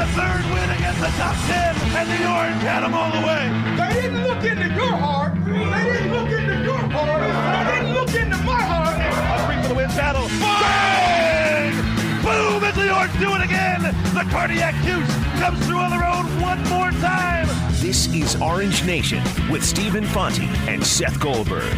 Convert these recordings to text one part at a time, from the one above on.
a third win against the top 10, and the Orange had them all the way. They didn't look into your heart. They didn't look into your heart. They didn't look into my heart. A three for the win battle. Bang! Boom! As the Orange do it again. The cardiac juice comes through on the road one more time. This is Orange Nation with Stephen Fonte and Seth Goldberg.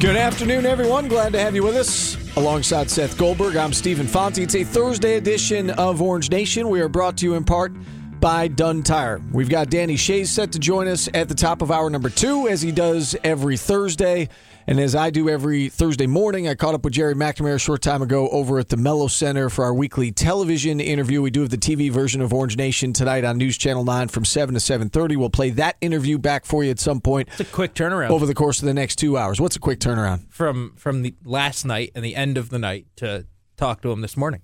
Good afternoon, everyone. Glad to have you with us. Alongside Seth Goldberg, I'm Stephen Fonte. It's a Thursday edition of Orange Nation. We are brought to you in part by Dunn Tire. We've got Danny Shays set to join us at the top of hour number two, as he does every Thursday. And as I do every Thursday morning, I caught up with Gerry McNamara a short time ago over at the Melo Center for our weekly television interview. We do have the TV version of Orange Nation tonight on News Channel 9 from 7 to 7.30. We'll play that interview back for you at some point. It's a quick turnaround over the course of the next two hours. What's a quick turnaround? From from the last night and the end of the night to talk to him this morning.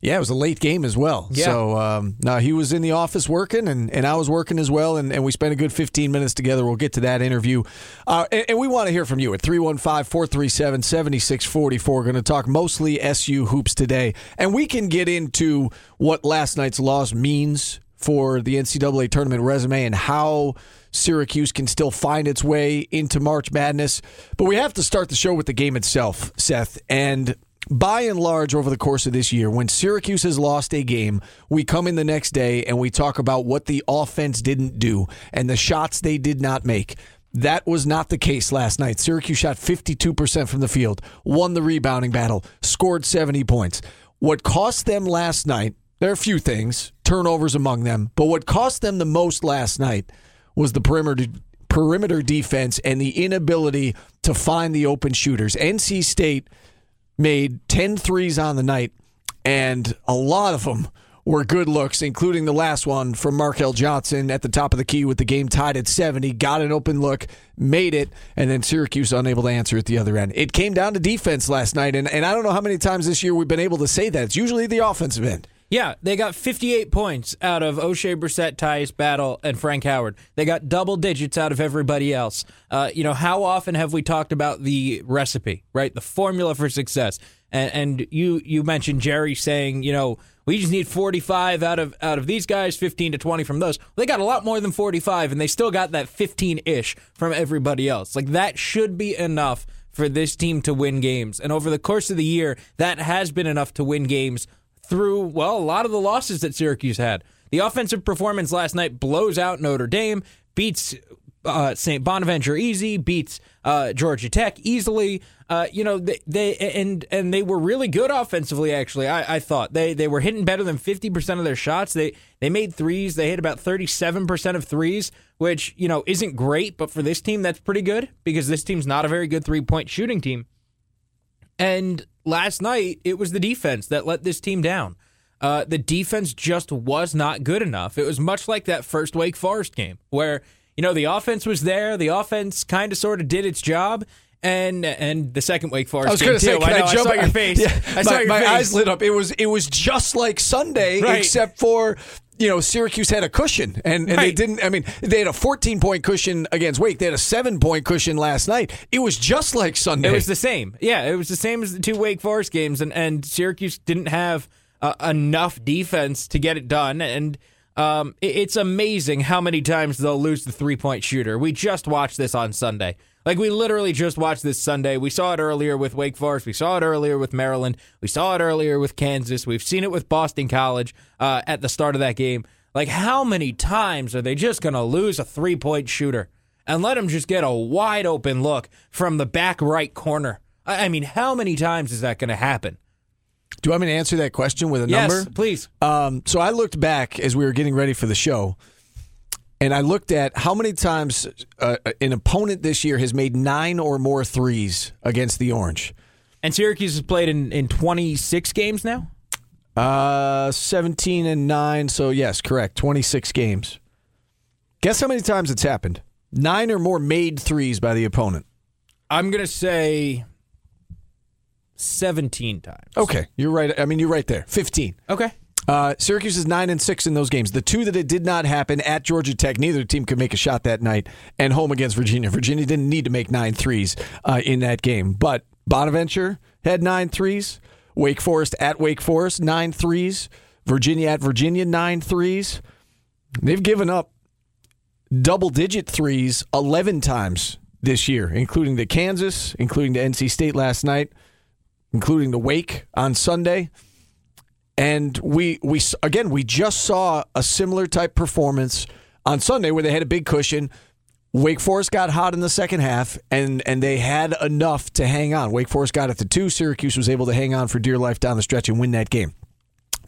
Yeah, it was a late game as well. Yeah. So um, now he was in the office working, and, and I was working as well, and, and we spent a good 15 minutes together. We'll get to that interview. Uh, and, and we want to hear from you at 315 437 7644. Going to talk mostly SU hoops today. And we can get into what last night's loss means for the NCAA tournament resume and how Syracuse can still find its way into March Madness. But we have to start the show with the game itself, Seth. And by and large, over the course of this year, when Syracuse has lost a game, we come in the next day and we talk about what the offense didn't do and the shots they did not make. That was not the case last night. Syracuse shot 52% from the field, won the rebounding battle, scored 70 points. What cost them last night, there are a few things, turnovers among them, but what cost them the most last night was the perimeter perimeter defense and the inability to find the open shooters. NC State made 10 threes on the night, and a lot of them were good looks, including the last one from Markell Johnson at the top of the key with the game tied at 70. Got an open look, made it, and then Syracuse unable to answer at the other end. It came down to defense last night, and, and I don't know how many times this year we've been able to say that. It's usually the offensive end. Yeah, they got 58 points out of Oshae Brissett, Tyus Battle, and Frank Howard. They got double digits out of everybody else. Uh, you know, how often have we talked about the recipe, right? The formula for success. And, and you you mentioned Gerry saying, you know, we just need 45 out of out of these guys, 15 to 20 from those. They got a lot more than 45, and they still got that 15 ish from everybody else. Like that should be enough for this team to win games. And over the course of the year, that has been enough to win games through, well, a lot of the losses that Syracuse had. The offensive performance last night blows out Notre Dame, beats uh, St. Bonaventure easy, beats uh, Georgia Tech easily. Uh, you know, they, they and and they were really good offensively. Actually, I, I thought they they were hitting better than fifty percent of their shots. They they made threes. They hit about thirty seven percent of threes, which you know isn't great, but for this team that's pretty good because this team's not a very good three point shooting team. And last night, it was the defense that let this team down. Uh, the defense just was not good enough. It was much like that first Wake Forest game where, you know, the offense was there. The offense kind of sort of did its job. And and the second Wake Forest I was going to say, can I, I, know, jump? I saw your face. Yeah, I saw my, your my face. eyes lit up. It was it was just like Sunday, Right. except for you know Syracuse had a cushion, and, and they didn't. I mean, they had a 14 point cushion against Wake. They had a seven point cushion last night. It was just like Sunday. It was the same. Yeah, it was the same as the two Wake Forest games, and, and Syracuse didn't have uh, enough defense to get it done. And um, it- it's amazing how many times they'll lose the three point shooter. We just watched this on Sunday. Like, we literally just watched this Sunday. We saw it earlier with Wake Forest. We saw it earlier with Maryland. We saw it earlier with Kansas. We've seen it with Boston College uh, at the start of that game. Like, how many times are they just going to lose a three point shooter? and let him just get a wide open look from the back right corner. I I mean, how many times is that going to happen? Do you want me to answer that question with a Yes, number? please. Um, so I looked back as we were getting ready for the show, and I looked at how many times uh, an opponent this year has made nine or more threes against the Orange. And Syracuse has played in, in 26 games now? Uh, 17 and 9. So, yes, correct. 26 games. Guess how many times it's happened? Nine or more made threes by the opponent. I'm going to say 17 times. Okay, you're right. I mean, you're right there. 15. Okay. Uh, Syracuse is nine and six in those games. The two that it did not happen at Georgia Tech, neither team could make a shot that night, and home against Virginia. Virginia didn't need to make nine threes uh, in that game, but Bonaventure had nine threes. Wake Forest at Wake Forest nine threes. Virginia at Virginia, nine threes. They've given up double digit threes 11 times this year, including the Kansas, including the NC State last night, including the Wake on Sunday. And we we again we just saw a similar type performance on Sunday where they had a big cushion. Wake Forest got hot in the second half, and and they had enough to hang on. Wake Forest got it to two. Syracuse was able to hang on for dear life down the stretch and win that game.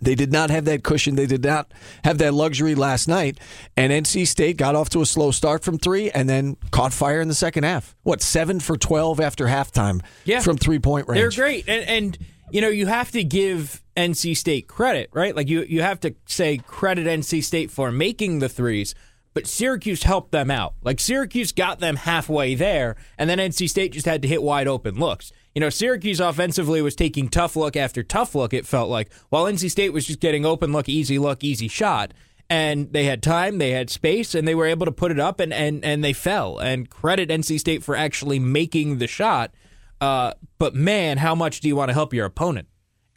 They did not have that cushion. They did not have that luxury last night. And NC State got off to a slow start from three and then caught fire in the second half. What, seven for 12 after halftime Yeah. from three point range? They're great, and, and you know you have to give NC State credit, right? Like you you have to say credit NC State for making the threes, but Syracuse helped them out. Like Syracuse got them halfway there, and then NC State just had to hit wide open looks. You know, Syracuse offensively was taking tough look after tough look. It felt like while NC State was just getting open look, easy look, easy shot. And they had time, they had space, and they were able to put it up, and, and, and they fell. And credit NC State for actually making the shot. Uh, but man, how much do you want to help your opponent?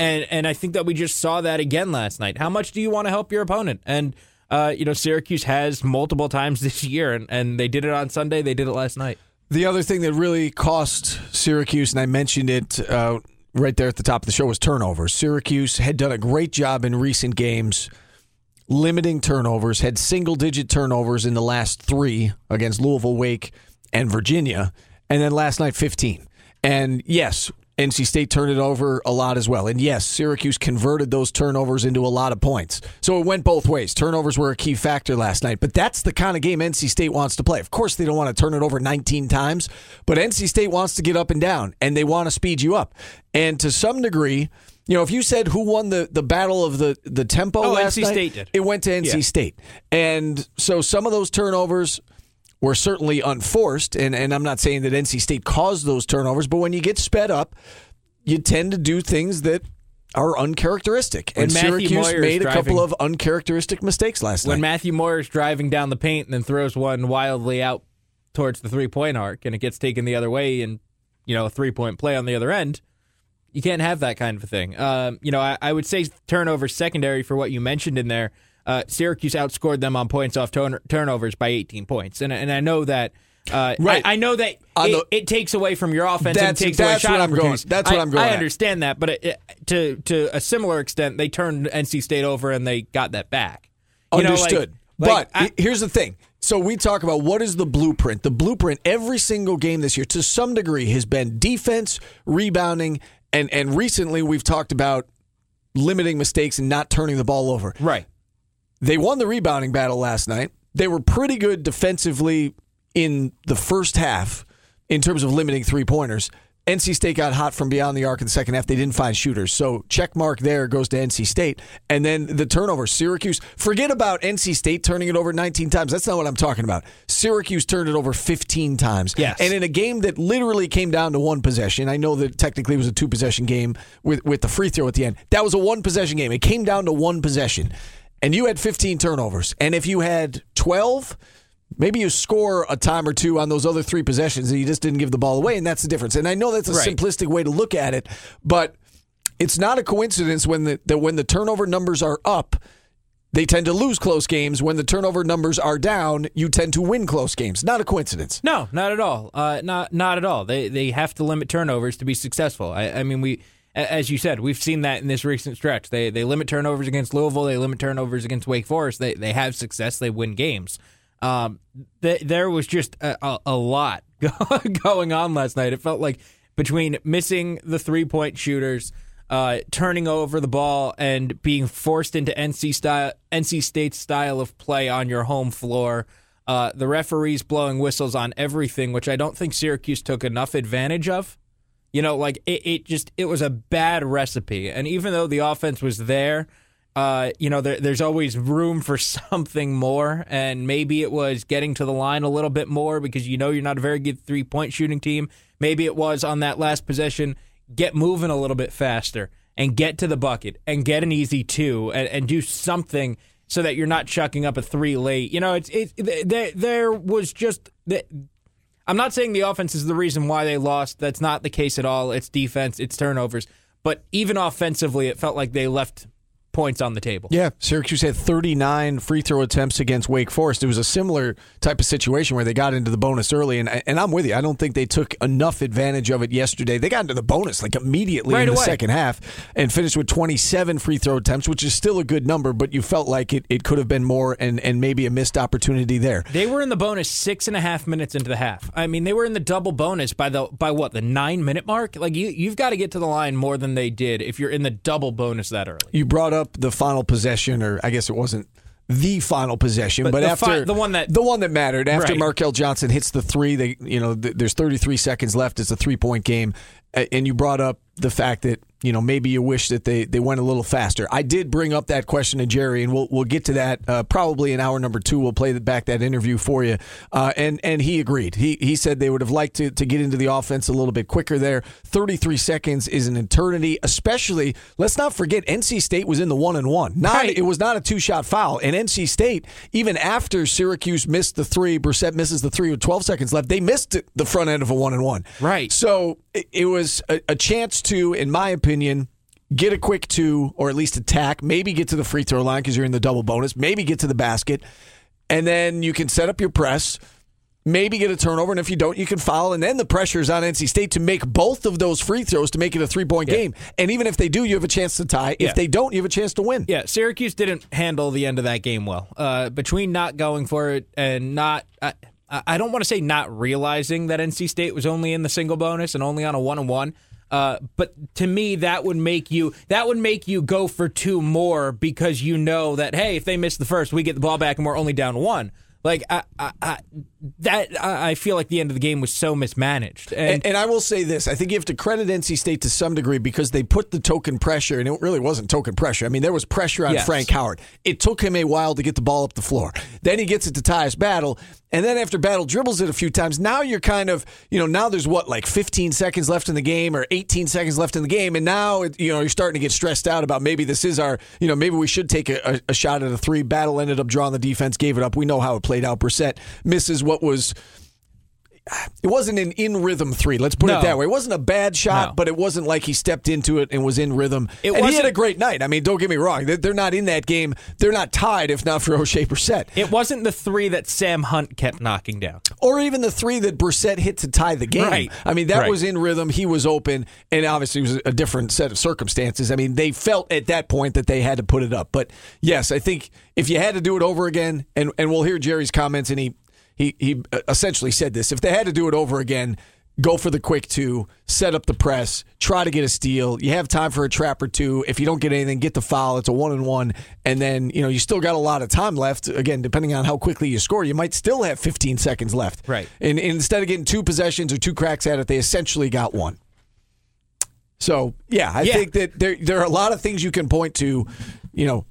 And and I think that we just saw that again last night. How much do you want to help your opponent? And uh, you know, Syracuse has multiple times this year, and, and they did it on Sunday. They did it last night. The other thing that really cost Syracuse, and I mentioned it uh, right there at the top of the show, was turnovers. Syracuse had done a great job in recent games limiting turnovers, had single digit turnovers in the last three against Louisville, Wake, and Virginia, and then last night, 15. And yes, NC State turned it over a lot as well. And yes, Syracuse converted those turnovers into a lot of points. So it went both ways. Turnovers were a key factor last night, but that's the kind of game NC State wants to play. Of course, they don't want to turn it over 19 times, but NC State wants to get up and down, and they want to speed you up. And to some degree, you know, if you said who won the, the battle of the, the tempo Oh, last NC night, State did. it went to NC Yeah. State. And so some of those turnovers were certainly unforced. And, and I'm not saying that NC State caused those turnovers, but when you get sped up, you tend to do things that are uncharacteristic. When and Matthew Syracuse Moyer's made a couple of uncharacteristic mistakes last When night. When Matthew Moyer is driving down the paint and then throws one wildly out towards the three point arc, and it gets taken the other way, and you know a three point play on the other end. You can't have that kind of a thing. Um, you know, I, I would say turnover secondary for what you mentioned in there. Uh, Syracuse outscored them on points off turn- turnovers by 18 points, and and I know that. Uh, Right. I, I know that it, the- it takes away from your offense That's- and takes away shot what I'm going- that's what I- I'm going I at. understand that, but it, it- to to a similar extent, they turned NC State over and they got that back. You know, like- Understood. like, but I- here's the thing. So we talk about what is the blueprint. The blueprint every single game this year, to some degree, has been defense, rebounding, and and recently we've talked about limiting mistakes and not turning the ball over. right. They won the rebounding battle last night. They were pretty good defensively in the first half in terms of limiting three pointers. NC State got hot from beyond the arc in the second half. They didn't find shooters. So check mark there goes to NC State. And then the turnover. Syracuse, forget about NC State turning it over 19 times. That's not what I'm talking about. Syracuse turned it over 15 times. Yes. And in a game that literally came down to one possession, I know that technically it was a two possession game with, with the free throw at the end. That was a one possession game. It came down to one possession. And you had 15 turnovers. And if you had 12, maybe you score a time or two on those other three possessions and you just didn't give the ball away. And that's the difference. And I know that's a Right. simplistic way to look at it, but it's not a coincidence when the, that when the turnover numbers are up, they tend to lose close games. When the turnover numbers are down, you tend to win close games. Not a coincidence. No, not at all. Uh, not not at all. They they have to limit turnovers to be successful. I, I mean, we as you said, we've seen that in this recent stretch. They they limit turnovers against Louisville. They limit turnovers against Wake Forest. They they have success. They win games. Um, th- there was just a, a, a lot going on last night. It felt like between missing the three point shooters. Uh, turning over the ball and being forced into NC style, NC State style of play on your home floor, uh, the referees blowing whistles on everything, which I don't think Syracuse took enough advantage of. You know, like it, it just it was a bad recipe. And even though the offense was there, uh, you know, there, there's always room for something more. And maybe it was getting to the line a little bit more because you know you're not a very good three point shooting team. Maybe it was on that last possession, get moving a little bit faster and get to the bucket and get an easy two and, and do something so that you're not chucking up a three late. You know, it's it, there. There was just I'm not saying the offense is the reason why they lost. That's not the case at all. It's defense, it's turnovers. But even offensively, it felt like they left points on the table. Yeah, Syracuse had 39 free throw attempts against Wake Forest. It was a similar type of situation where they got into the bonus early, and and I'm with you. I don't think they took enough advantage of it yesterday. They got into the bonus like immediately Right in the away. second half and finished with 27 free throw attempts, which is still a good number, but you felt like it, it could have been more and, and maybe a missed opportunity there. They were in the bonus six and a half minutes into the half. I mean, they were in the double bonus by the by what the nine minute mark. Like you, you've got to get to the line more than they did if you're in the double bonus that early. You brought up the final possession, or I guess it wasn't the final possession, but, But the after fi- the one that- the one that mattered after Right. Markell Johnson hits the three, they you know th- there's 33 seconds left. It's a three point game, and you brought up the fact that you know maybe you wish that they, they went a little faster. I did bring up that question to Gerry, and we'll we'll get to that uh, probably in hour number two. We'll play the, back that interview for you, uh, and and he agreed. He he said they would have liked to to get into the offense a little bit quicker there. 33 seconds is an eternity, especially let's not forget NC State was in the one and one. Not Right. it was not a two shot foul, and NC State even after Syracuse missed the three, Brissett misses the three with 12 seconds left. They missed the front end of a one and one. Right. So it, it was a, a chance to, in my opinion, get a quick two or at least attack, maybe get to the free throw line because you're in the double bonus, maybe get to the basket, and then you can set up your press. Maybe get a turnover, and if you don't, you can foul. And then the pressure is on NC State to make both of those free throws to make it a three point Yeah. game. And even if they do, you have a chance to tie. Yeah. If they don't, you have a chance to win. Yeah, Syracuse didn't handle the end of that game well. Uh, between not going for it and not, I, I don't want to say not realizing that NC State was only in the single bonus and only on a one on one. Uh, but to me, that would make you that would make you go for two more because you know that hey, if they miss the first, we get the ball back and we're only down one. Like I, I, I that I feel like the end of the game was so mismanaged. And, And, and I will say this: I think you have to credit NC State to some degree because they put the token pressure, and it really wasn't token pressure. I mean, there was pressure on Yes. Frank Howard. It took him a while to get the ball up the floor. Then he gets it to Tyus Battle, and then after Battle dribbles it a few times, now you're kind of, you know, now there's what like 15 seconds left in the game or 18 seconds left in the game, and now it, you know you're starting to get stressed out about maybe this is our, you know, maybe we should take a, a, a shot at a three. Battle ended up drawing the defense, gave it up. We know how it played out. Brissett misses what was it wasn't an in rhythm three. Let's put it that way. It wasn't a bad shot, No. but it wasn't like he stepped into it and was in rhythm. It and he had wasn't- a great night. I mean, don't get me wrong. They're- They're not in that game. They're not tied if not for Oshae Brissett. it wasn't the three that Sam Hunt kept knocking down. Or even the three that Brissett hit to tie the game. Right. I mean, that Right. was in rhythm. He was open, and obviously it was a different set of circumstances. I mean, they felt at that point that they had to put it up. But yes, I think if you had to do it over again, and, and we'll hear Gerry's comments, and he, he, he uh, essentially said this if they had to do it over again, go for the quick two, set up the press, try to get a steal. You have time for a trap or two. If you don't get anything, get the foul. It's a one and one, and then you know you still got a lot of time left. Again, depending on how quickly you score, you might still have 15 seconds left. Right. And, and instead of getting two possessions or two cracks at it, they essentially got one. So yeah, I Yeah. think that there there are a lot of things you can point to. You know,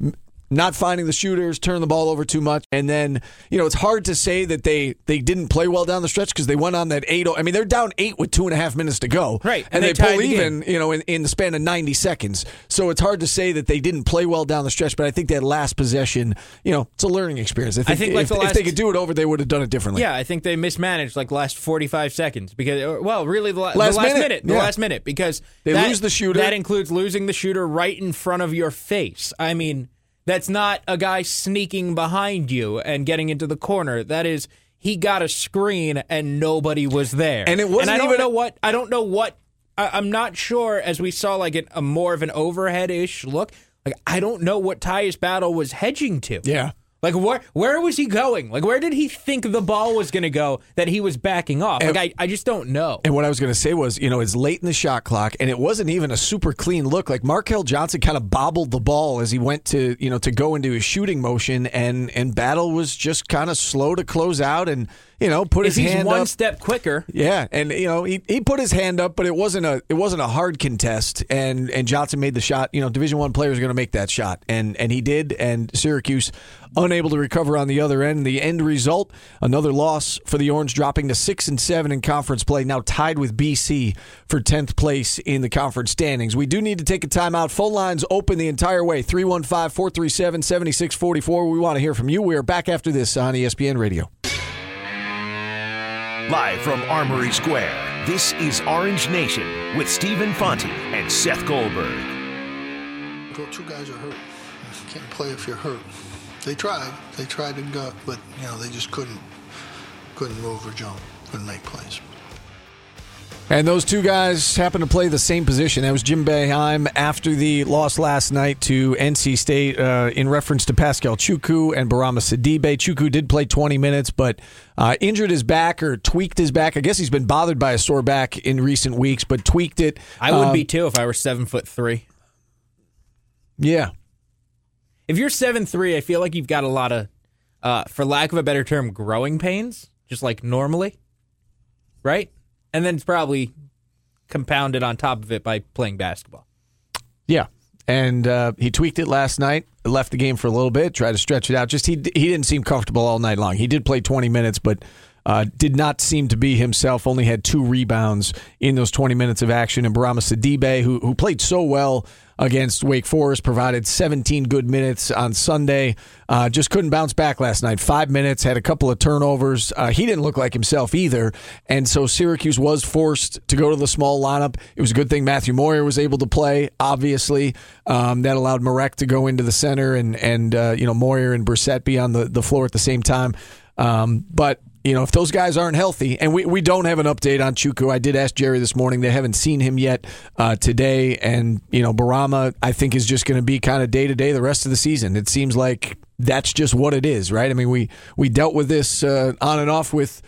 not finding the shooters, turn the ball over too much, and then you know it's hard to say that they they didn't play well down the stretch because they went on that eight. I mean, they're down eight with two and a half minutes to go, Right, And, and they, they pull the even, you know, in, in the span of ninety seconds. So it's hard to say that they didn't play well down the stretch. But I think that last possession, you know, it's a learning experience. I think, think, like if, the if they could do it over, they would have done it differently. Yeah, I think they mismanaged like last 45 seconds because, uh, well, really the, la- Last the last minute, minute, the yeah. last minute because They that- lose the shooter. That includes losing the shooter right in front of your face. I mean, that's not a guy sneaking behind you and getting into the corner. That is, he got a screen and nobody was there. And it wasn't And I don't even know what. I don't know what. I, I'm not sure. As we saw, like an, a more of an overhead ish look. Like I don't know what Tyus Battle was hedging to. Yeah. Like where where was he going? Like where did he think the ball was going to go that he was backing off? Like I, I just don't know. And what I was going to say was, you know, it's late in the shot clock, and it wasn't even a super clean look. Like Markell Johnson kind of bobbled the ball as he went to, you know, to go into his shooting motion, and and Battle was just kind of slow to close out, and you know, put If his he's hand one up. step quicker, Yeah, and you know he, he put his hand up, but it wasn't a it wasn't a hard contest, and and Johnson made the shot. You know, Division One players are going to make that shot, and and he did, and Syracuse unable to recover on the other end. The end result: another loss for the Orange, dropping to six and seven in conference play, now tied with BC for tenth place in the conference standings. We do need to take a timeout. Phone lines open the entire way 315-437-7644. We want to hear from you. We are back after this on ESPN Radio. Live from Armory Square, this is Orange Nation with Stephen Fonte and Seth Goldberg. Well, two guys are hurt. can't play if you're hurt. They tried. They tried to gut, but you know they just couldn't couldn't move or jump, couldn't make plays. And those two guys happen to play the same position. That was Jim Boeheim after the loss last night to NC State uh, in reference to Paschal Chukwu and Bourama Sidibe. Chukwu did play 20 minutes, but uh, injured his back or tweaked his back. I guess he's been bothered by a sore back in recent weeks, but tweaked it. I would Um, be too if I were seven foot three. Yeah. If you're seven three, I feel like you've got a lot of, uh, for lack of a better term, growing pains, just like normally, right? And then it's probably compounded on top of it by playing basketball. Yeah. And uh, he tweaked it last night, left the game for a little bit, tried to stretch it out. Just he he didn't seem comfortable all night long. He did play 20 minutes, but uh, did not seem to be himself. Only had two rebounds in those 20 minutes of action. And Bourama Sidibe, who who played so well against Wake Forest, provided 17 good minutes on Sunday. Uh, just couldn't bounce back last night. Five minutes, had a couple of turnovers. Uh, he didn't look like himself either. And so Syracuse was forced to go to the small lineup. It was a good thing Matthew Moyer was able to play, obviously. Um, that allowed Marek to go into the center and, and uh, you know, Moyer and Brissett be on the, the floor at the same time. Um, but you know, if those guys aren't healthy, and we, we don't have an update on Chukwu. I did ask Gerry this morning. They haven't seen him yet uh, today. And, you know, Bourama, I think, is just going to be kind of day to day the rest of the season. It seems like that's just what it is, right? I mean, we, we dealt with this uh, on and off with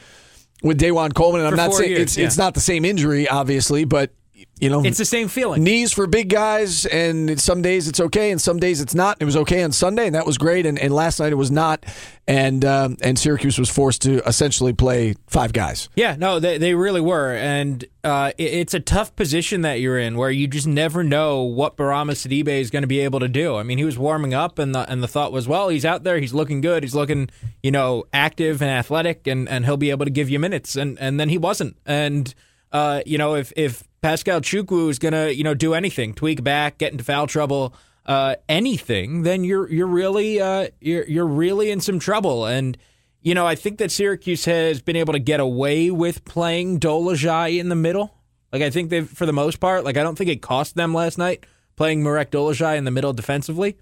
with DaJuan Coleman. And I'm not saying years, it's, yeah. it's not the same injury, obviously, but, you know, It's the same feeling. knees for big guys, and some days it's okay, and some days it's not. It was okay on Sunday, and that was great, and, and last night it was not, and um, and Syracuse was forced to essentially play five guys. Yeah, no, they they really were, and uh, it- it's a tough position that you're in, where you just never know what Bourama Sidibe is going to be able to do. I mean, he was warming up, and the and the thought was, well, he's out there, he's looking good, he's looking, you know, active and athletic, and, and he'll be able to give you minutes, and and then he wasn't, and uh, you know, if if Paschal Chukwu is going to, you know, do anything, tweak back, get into foul trouble, uh, anything, then you're you're really uh, you're you're really in some trouble, and. You know, I think that Syracuse has been able to get away with playing Dolezaj in the middle. Like, I think they've, for the most part, like, I don't think it cost them last night playing Marek Dolezaj in the middle defensively.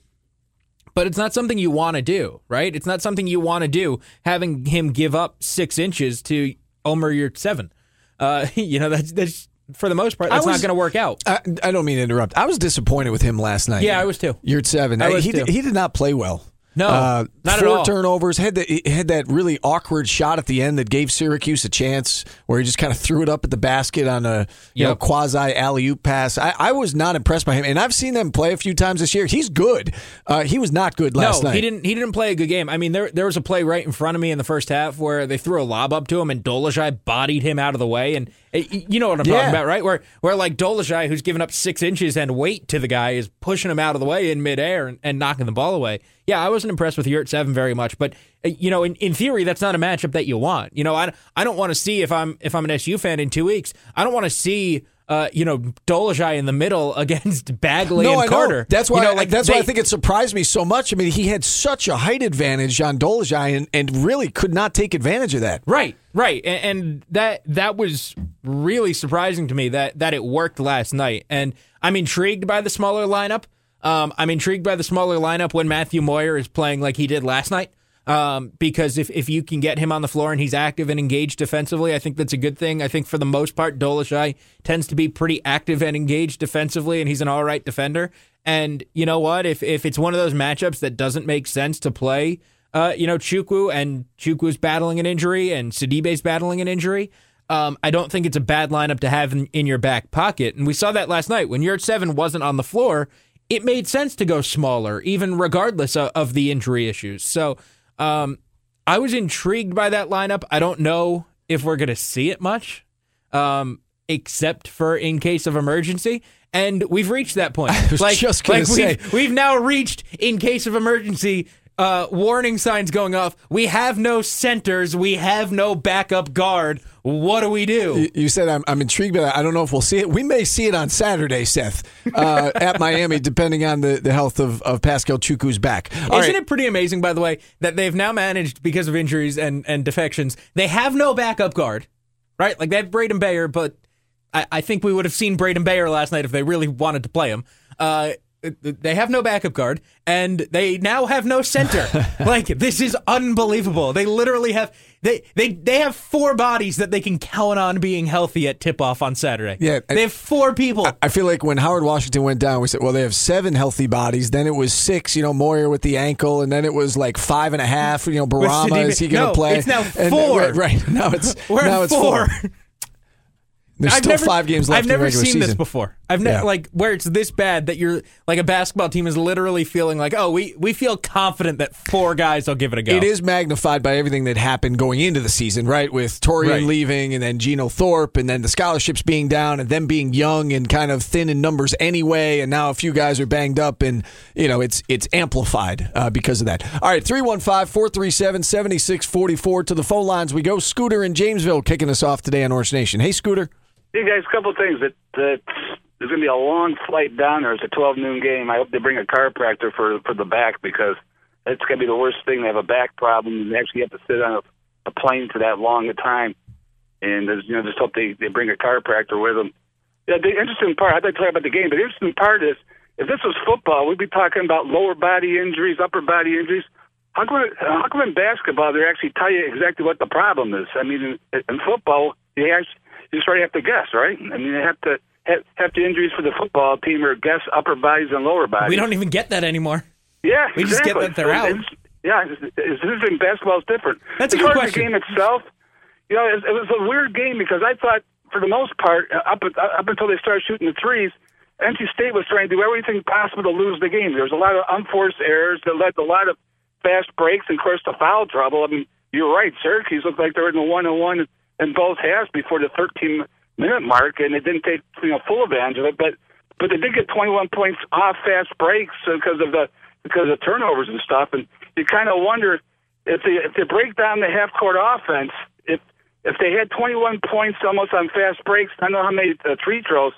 But it's not something you want to do, right? It's not something you want to do, having him give up six inches to Omer Yurtseven. Uh, you know, that's, that's for the most part, I that's was- not going to work out. I, I don't mean to interrupt. I was disappointed with him last night. Yeah, I was too. You're at seven. I was he, too. he did not play well. No, uh, not at four all. turnovers. Had he had that really awkward shot at the end that gave Syracuse a chance, where he just kind of threw it up at the basket on a you know quasi alley oop pass. I, I was not impressed by him, and I've seen them play a few times this year. He's good. Uh, he was not good last no, night. he didn't. He didn't play a good game. I mean, there there was a play right in front of me in the first half where they threw a lob up to him and Dolezaj bodied him out of the way, and uh, you know what I'm Yeah. talking about, right? Where where like Dolezaj, who's given up six inches and weight to the guy, is pushing him out of the way in midair and, and knocking the ball away. Yeah, I wasn't impressed with Yurtseven very much, but uh, you know, in, in theory, that's not a matchup that you want. You know, I I don't want to see if I'm if I'm an SU fan in two weeks, I don't want to see. Uh, you know, Dolezaj in the middle against Bagley No, and I know. Carter. That's why. You know, like that's why I think it surprised me so much. I mean, he had such a height advantage on Dolezaj, and, and really could not take advantage of that. Right, right, and, and that that was really surprising to me that that it worked last night, and I'm intrigued by the smaller lineup. Um, I'm intrigued by the smaller lineup when Matthew Moyer is playing like he did last night. Um, because if, if you can get him on the floor and he's active and engaged defensively, I think that's a good thing. I think for the most part, Dolezaj tends to be pretty active and engaged defensively, and he's an all right defender. And you know what? If if it's one of those matchups that doesn't make sense to play, uh, you know, Chukwu and Chukwu's battling an injury and Sidibe's battling an injury. Um, I don't think it's a bad lineup to have in, in your back pocket. And we saw that last night when Yurtseven wasn't on the floor. It made sense to go smaller, even regardless of, of the injury issues. So um, I was intrigued by that lineup. I don't know if we're going to see it much, um, except for in case of emergency. And we've reached that point. was like, like say. We've, we've now reached in case of emergency. Uh, warning signs going off. We have no centers. We have no backup guard. What do we do? You- said I'm, I'm intrigued by that. I don't know if we'll see it. We may see it on Saturday, Seth, uh, at Miami, depending on the, the health of, of Paschal Chukwu's back. All Isn't right. it pretty amazing, by the way, that they've now managed because of injuries and, and defections? They have no backup guard, right? Like they have Braedon Bayer, but I, I think we would have seen Braedon Bayer last night if they really wanted to play him. Uh, they have no backup guard, and they now have no center. like this is unbelievable. They literally have they they they have four bodies that they can count on being healthy at tip off on Saturday. Yeah, they have four people. I feel like when Howard Washington went down, we said, well, they have seven healthy bodies. Then it was six, you know, Moyer with the ankle, and then it was like five and a half. You know, Bourama is he going to no, play? It's now And- four. right, right. Now it's now it's four. four. There's I've still never, five games left. I've in never regular seen this before. I've never Yeah. like where it's this bad that you're like a basketball team is literally feeling like, oh, we we feel confident that four guys will give it a go. It is magnified by everything that happened going into the season, right? With Taurean Right. leaving and then Geno Thorpe and then the scholarships being down and them being young and kind of thin in numbers anyway. And now a few guys are banged up and, you know, it's it's amplified uh, because of that. All right, 315 437 7644 to the phone lines. We go. Scooter in Jamesville kicking us off today on Orange Nation. Hey, Scooter. Hey guys, a couple of things. That that there's to be a long flight down there. It's a 12 noon game. I hope they bring a chiropractor for for the back because going to be the worst thing. They have a back problem and they actually have to sit on a, a plane for that long a time. And there's, you know, just hope they they bring a chiropractor with them. Yeah, the interesting part. I'd like to talk about the game, but the interesting part is if this was football, we'd be talking about lower body injuries, upper body injuries. How come, how come in basketball they actually tell you exactly what the problem is? I mean, in, in football, you actually you just already have to guess, right? I mean, they have to have, have the injuries for the football team or guess upper bodies and lower bodies. we don't even get that anymore. Yeah, we just get that they're out. It's, yeah, this in basketball is different. That's a good question. the game itself, you know, it, it was a weird game because I thought, for the most part, uh, up up until they started shooting the threes, NC State was trying to do everything possible to lose the game. There was a lot of unforced errors that led to a lot of fast breaks and, of course, the foul trouble. I mean, you're right. Syracuse looked like they were in the one on one in both halves before the 13 minute mark, and they didn't take you know full advantage of it. But but they did get 21 points off fast breaks because of the because of turnovers and stuff. And you kind of wonder if they if they break down the half court offense, if if they had 21 points almost on fast breaks, I don't know how many uh, free throws.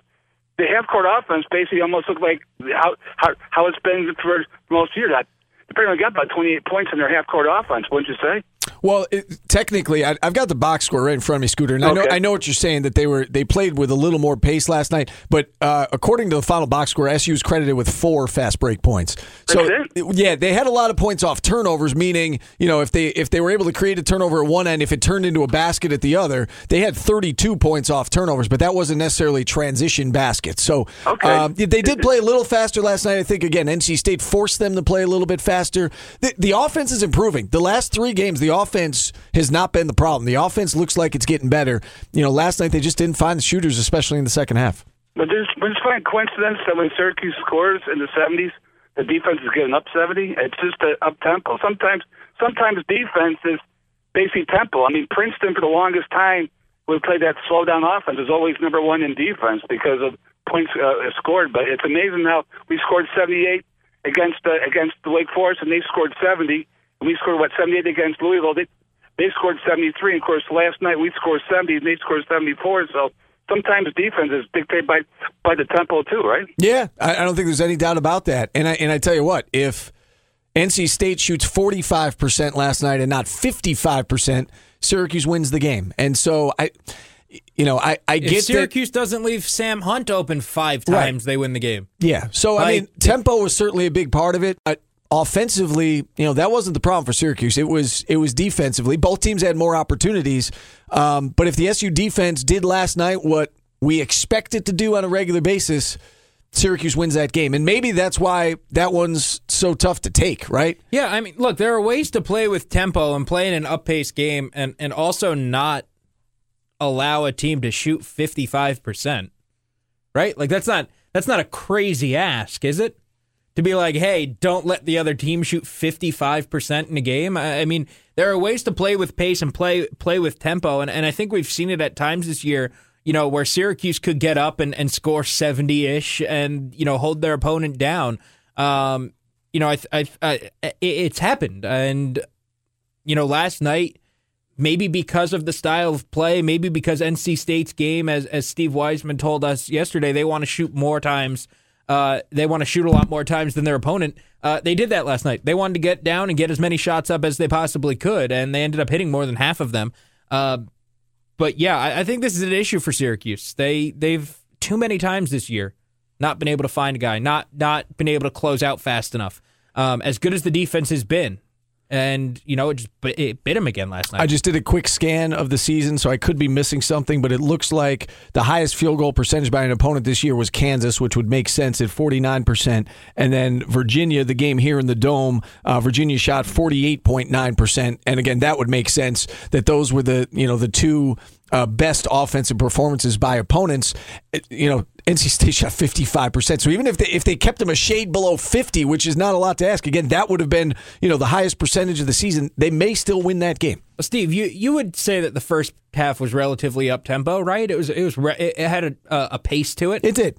The half court offense basically almost looked like how how how it's been for most years. That they apparently got about 28 points in their half court offense, wouldn't you say? Well, it, technically, I, I've got the box score right in front of me, Scooter, and I know I know what you're saying that they were they played with a little more pace last night. But uh, according to the final box score, SU is credited with four fast break points. So yeah, they had a lot of points off turnovers. Meaning, you know, if they if they were able to create a turnover at one end, if it turned into a basket at the other, they had 32 points off turnovers. But that wasn't necessarily transition baskets. So Okay. um, they did play a little faster last night. I think again, NC State forced them to play a little bit faster. The, the offense is improving. The last three games, the offense has not been the problem. The offense looks like it's getting better. You know, last night they just didn't find the shooters, especially in the second half. But there's, it's fine coincidence that when Syracuse scores in the 70s, the defense is getting up 70. It's just a up tempo. Sometimes, sometimes defense is basically tempo. I mean, Princeton for the longest time would play that slow down offense. Is always number one in defense because of points uh, scored. But it's amazing how we scored 78 against uh, against the Wake Forest, and they scored 70. And we scored what 78 against Louisville. They they scored 73. And of course, last night we scored 70, and they scored 74. So sometimes defense is dictated by by the tempo too, right? Yeah, I, I don't think there's any doubt about that. And I and I tell you what, if NC State shoots 45 percent last night and not 55 percent, Syracuse wins the game. And so I, you know, I I If get that. Syracuse doesn't leave Sam Hunt open five Right. times, they win the game. Yeah. So I mean, tempo was certainly a big part of it. But offensively, you know, that wasn't the problem for Syracuse. It was it was defensively. Both teams had more opportunities. Um, but if the SU defense did last night what we expect it to do on a regular basis, Syracuse wins that game. And maybe that's why that one's so tough to take, right? Yeah, I mean, look, there are ways to play with tempo and play in an up pace game and, and also not allow a team to shoot 55%. Right? Like that's not that's not a crazy ask, is it? To be like, "Hey, don't let the other team shoot 55% in a game." I, mean, there are ways to play with pace and play play with tempo and and I think we've seen it at times this year you know, where Syracuse could get up and, and score 70 ish and, you know, hold their opponent down. Um, you know, I, I, I, it's happened. And, you know, last night, maybe because of the style of play, maybe because NC State's game, as, as Steve Wiseman told us yesterday, they want to shoot more times. Uh, they want to shoot a lot more times than their opponent. Uh, they did that last night. They wanted to get down and get as many shots up as they possibly could, and they ended up hitting more than half of them. Uh, but yeah, I, I think this is an issue for Syracuse. They they've too many times this year not been able to find a guy, not not been able to close out fast enough. Um, as good as the defense has been, and you know it just it bit him again last night. I just did a quick scan of the season, so I could be missing something, but it looks like the highest field goal percentage by an opponent this year was Kansas, which would make sense at 49%. And then Virginia, the game here in the Dome, uh, Virginia shot 48.9%. And again, that would make sense that those were the, you know, the two uh, best offensive performances by opponents. You know, NC State shot 55%. So even if they, if they kept them a shade below 50, which is not a lot to ask, again, that would have been, you know, the highest percentage of the season. They may still win that game. Well, Steve, you you would say that the first half was relatively up tempo, right? It was it was re- it had a, a a pace to it. It did.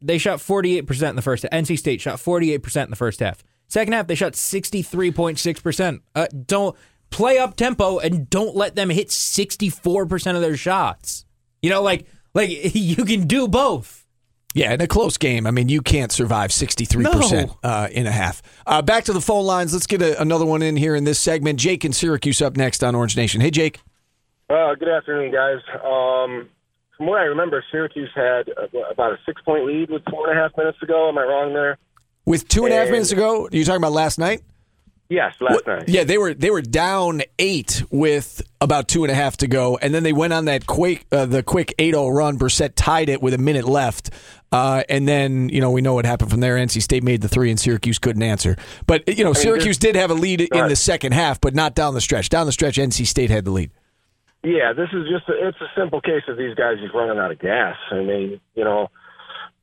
They shot 48% in the first half. NC State shot 48% in the first half. Second half they shot 63.6%. Uh, don't play up tempo and don't let them hit 64% of their shots. You know like like you can do both. Yeah, in a close game, I mean, you can't survive 63% uh, in a half. Uh, back to the phone lines. Let's get a, another one in here in this segment. Jake in Syracuse up next on Orange Nation. Hey, Jake. Uh, good afternoon, guys. Um, from what I remember, Syracuse had about a six point lead with four and a half minutes ago. Am I wrong there? With two and a half And- minutes ago, are you talking about last night? Yes, last night. Yeah, they were they were down eight with about two and a half to go, and then they went on that quick uh, the quick 8-0 run. Brissett tied it with a minute left, uh, and then you know we know what happened from there. NC State made the three, and Syracuse couldn't answer. But you know Syracuse did have a lead in Right. the second half, but not down the stretch. Down the stretch, NC State had the lead. Yeah, this is just a, it's a simple case of these guys just running out of gas. I mean, you know,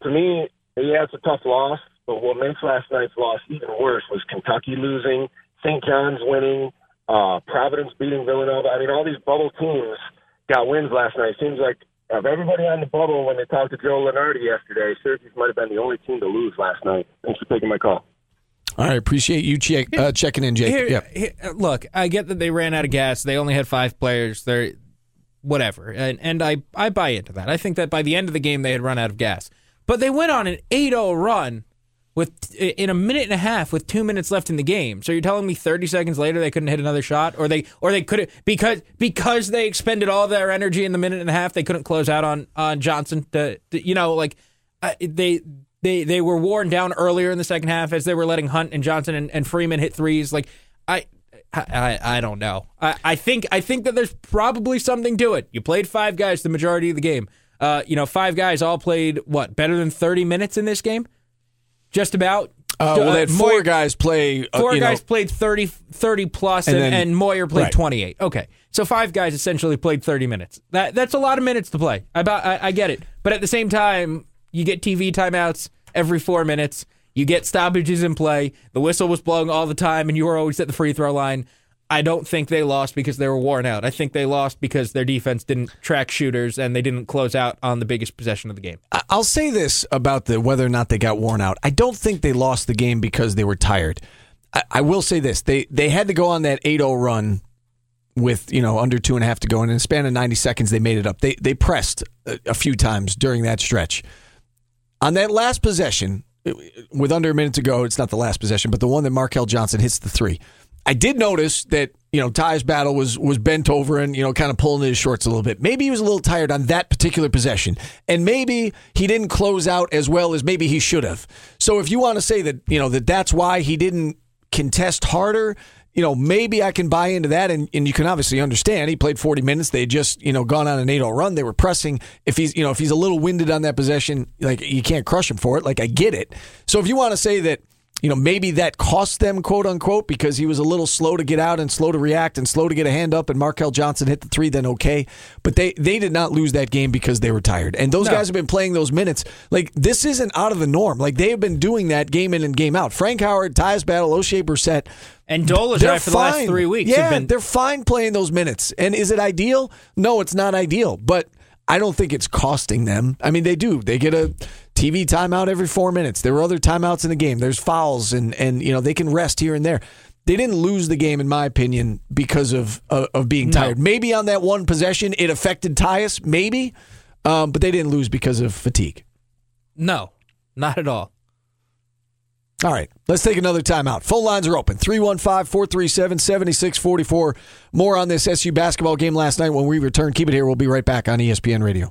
to me, yeah, it's a tough loss, but what makes last night's loss even worse was Kentucky losing, St. John's winning, uh, Providence beating Villanova. I mean, all these bubble teams got wins last night. Seems like of everybody on the bubble, when they talked to Joe Lunardi yesterday, Syracuse might have been the only team to lose last night. Thanks for taking my call. All right, appreciate you check, uh, checking in, Jake. Here, yeah. here- look, I get that they ran out of gas. They only had five players. They're whatever, and and I I buy into that. I think that by the end of the game they had run out of gas, but they went on an 8-0 run with in a minute and a half with two minutes left in the game. So you're telling me 30 seconds later they couldn't hit another shot, or they or they couldn't because because they expended all their energy in the minute and a half they couldn't close out on on Johnson. To, to- you know, like uh, they. They, they were worn down earlier in the second half as they were letting Hunt and Johnson and, and Freeman hit threes. Like I, I, I don't know. I, I think I think that there's probably something to it. You played five guys the majority of the game. Uh, you know, five guys all played what better than 30 minutes in this game, just about. Uh, well, they had four Moyer- guys play. Uh, Four you know, guys played 30, 30 plus, And and, then- and Moyer played right. 28. Okay. So five guys essentially played 30 minutes. That That's a lot of minutes to play. I, about- I, I get it. But at the same time, you get TV timeouts every four minutes. You get stoppages in play. The whistle was blowing all the time, and you were always at the free throw line. I don't think they lost because they were worn out. I think they lost because their defense didn't track shooters and they didn't close out on the biggest possession of the game. I'll say this about the whether or not they got worn out. I don't think they lost the game because they were tired. I, I will say this: they they had to go on that 8-0 run with you know under two and a half to go, and in a span of ninety seconds, they made it up. They they pressed a, a few times during that stretch. On that last possession, with under a minute to go, it's not the last possession, but the one that Markell Johnson hits the three. I did notice that you know Tyus Battle was was bent over and you know kind of pulling his shorts a little bit. Maybe he was a little tired on that particular possession, and maybe he didn't close out as well as maybe he should have. So if you want to say that you know that that's why he didn't contest harder, you know maybe I can buy into that, and, and you can obviously understand he played 40 minutes. They just you know gone on an 8-0 run. They were pressing. If he's you know if he's a little winded on that possession, like you can't crush him for it. Like I get it. So if you want to say that you know, maybe that cost them, quote unquote, because he was a little slow to get out and slow to react and slow to get a hand up, and Markell Johnson hit the three, then okay. But they they did not lose that game because they were tired. And those guys have been playing those minutes. Like, this isn't out of the norm. Like, they have been doing that game in and game out. Frank Howard, Tyus Battle, Oshae Brissett. And They're for the last three weeks Yeah, been they're fine playing those minutes. And is it ideal? No, it's not ideal. But I don't think it's costing them. I mean, they do. They get a TV timeout every four minutes. There are other timeouts in the game. There's fouls, and and you know they can rest here and there. They didn't lose the game, in my opinion, because of of, of being tired. Maybe on that one possession, it affected Tyus, maybe, um, but they didn't lose because of fatigue. no, not at all. All right, let's take another timeout. Phone lines are open 315 437 7644. More on this SU basketball game last night when we return. Keep it here. We'll be right back on ESPN Radio.